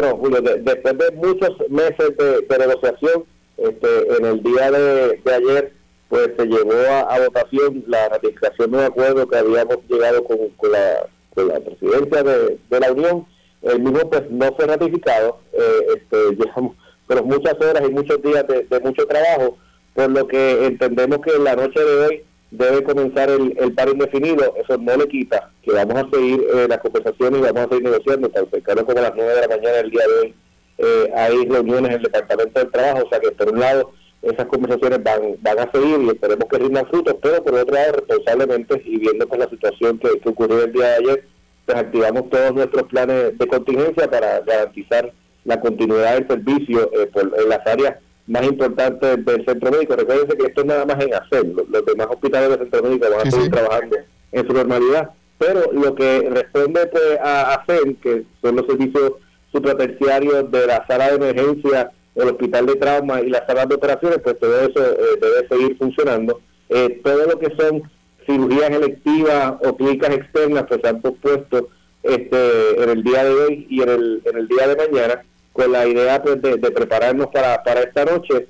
Bueno, Julio, después de muchos meses de, negociación, este, en el día de, ayer, pues se llevó a, votación la ratificación de un acuerdo que habíamos llegado con, la, con la presidencia de, la Unión. El mismo pues no fue ratificado, eh, este, llevamos pero muchas horas y muchos días de, mucho trabajo, por lo que entendemos que en la noche de hoy debe comenzar el, paro indefinido, eso no le quita que vamos a seguir eh, las conversaciones y vamos a seguir negociando, tan cercano como a las 9 de la mañana del día de hoy eh, hay reuniones en el Departamento del Trabajo, o sea que por un lado esas conversaciones van, van a seguir y esperemos que rindan frutos, pero por otro lado responsablemente y viendo con la situación que, ocurrió el día de ayer, pues activamos todos nuestros planes de contingencia para garantizar la continuidad del servicio eh, en las áreas más importantes del centro médico. Recuerden que esto es nada más en hacer, los, demás hospitales del centro médico van a seguir trabajando en su normalidad, pero lo que responde pues, a hacer, que son los servicios supraterciarios de la sala de emergencia, el hospital de trauma y las salas de operaciones, pues todo eso eh, debe seguir funcionando. Eh, todo lo que son cirugías electivas o clínicas externas, pues se han pospuesto este, en el día de hoy y en el, en el día de mañana, con la idea pues, de, prepararnos para, para esta noche